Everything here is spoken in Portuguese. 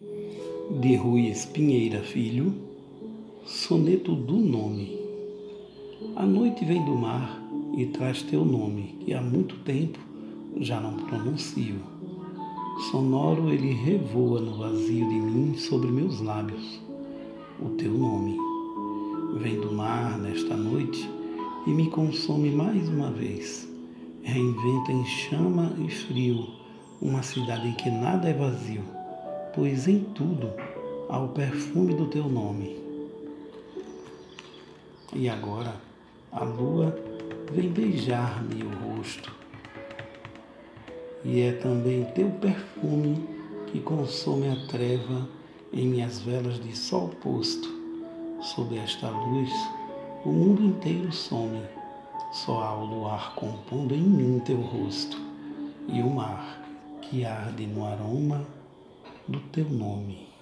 De Rui Espinheira Filho, soneto do nome. A noite vem do mar e traz teu nome, que há muito tempo já não pronuncio. Sonoro ele revoa no vazio de mim sobre meus lábios, o teu nome. Vem do mar nesta noite e me consome mais uma vez. Reinventa em chama e frio uma cidade em que nada é vazio pois em tudo há o perfume do teu nome. E agora a lua vem beijar-me o rosto, e é também teu perfume que consome a treva em minhas velas de sol posto. Sob esta luz, o mundo inteiro some, só há o luar compondo em mim teu rosto, e o mar que arde no aroma do teu nome.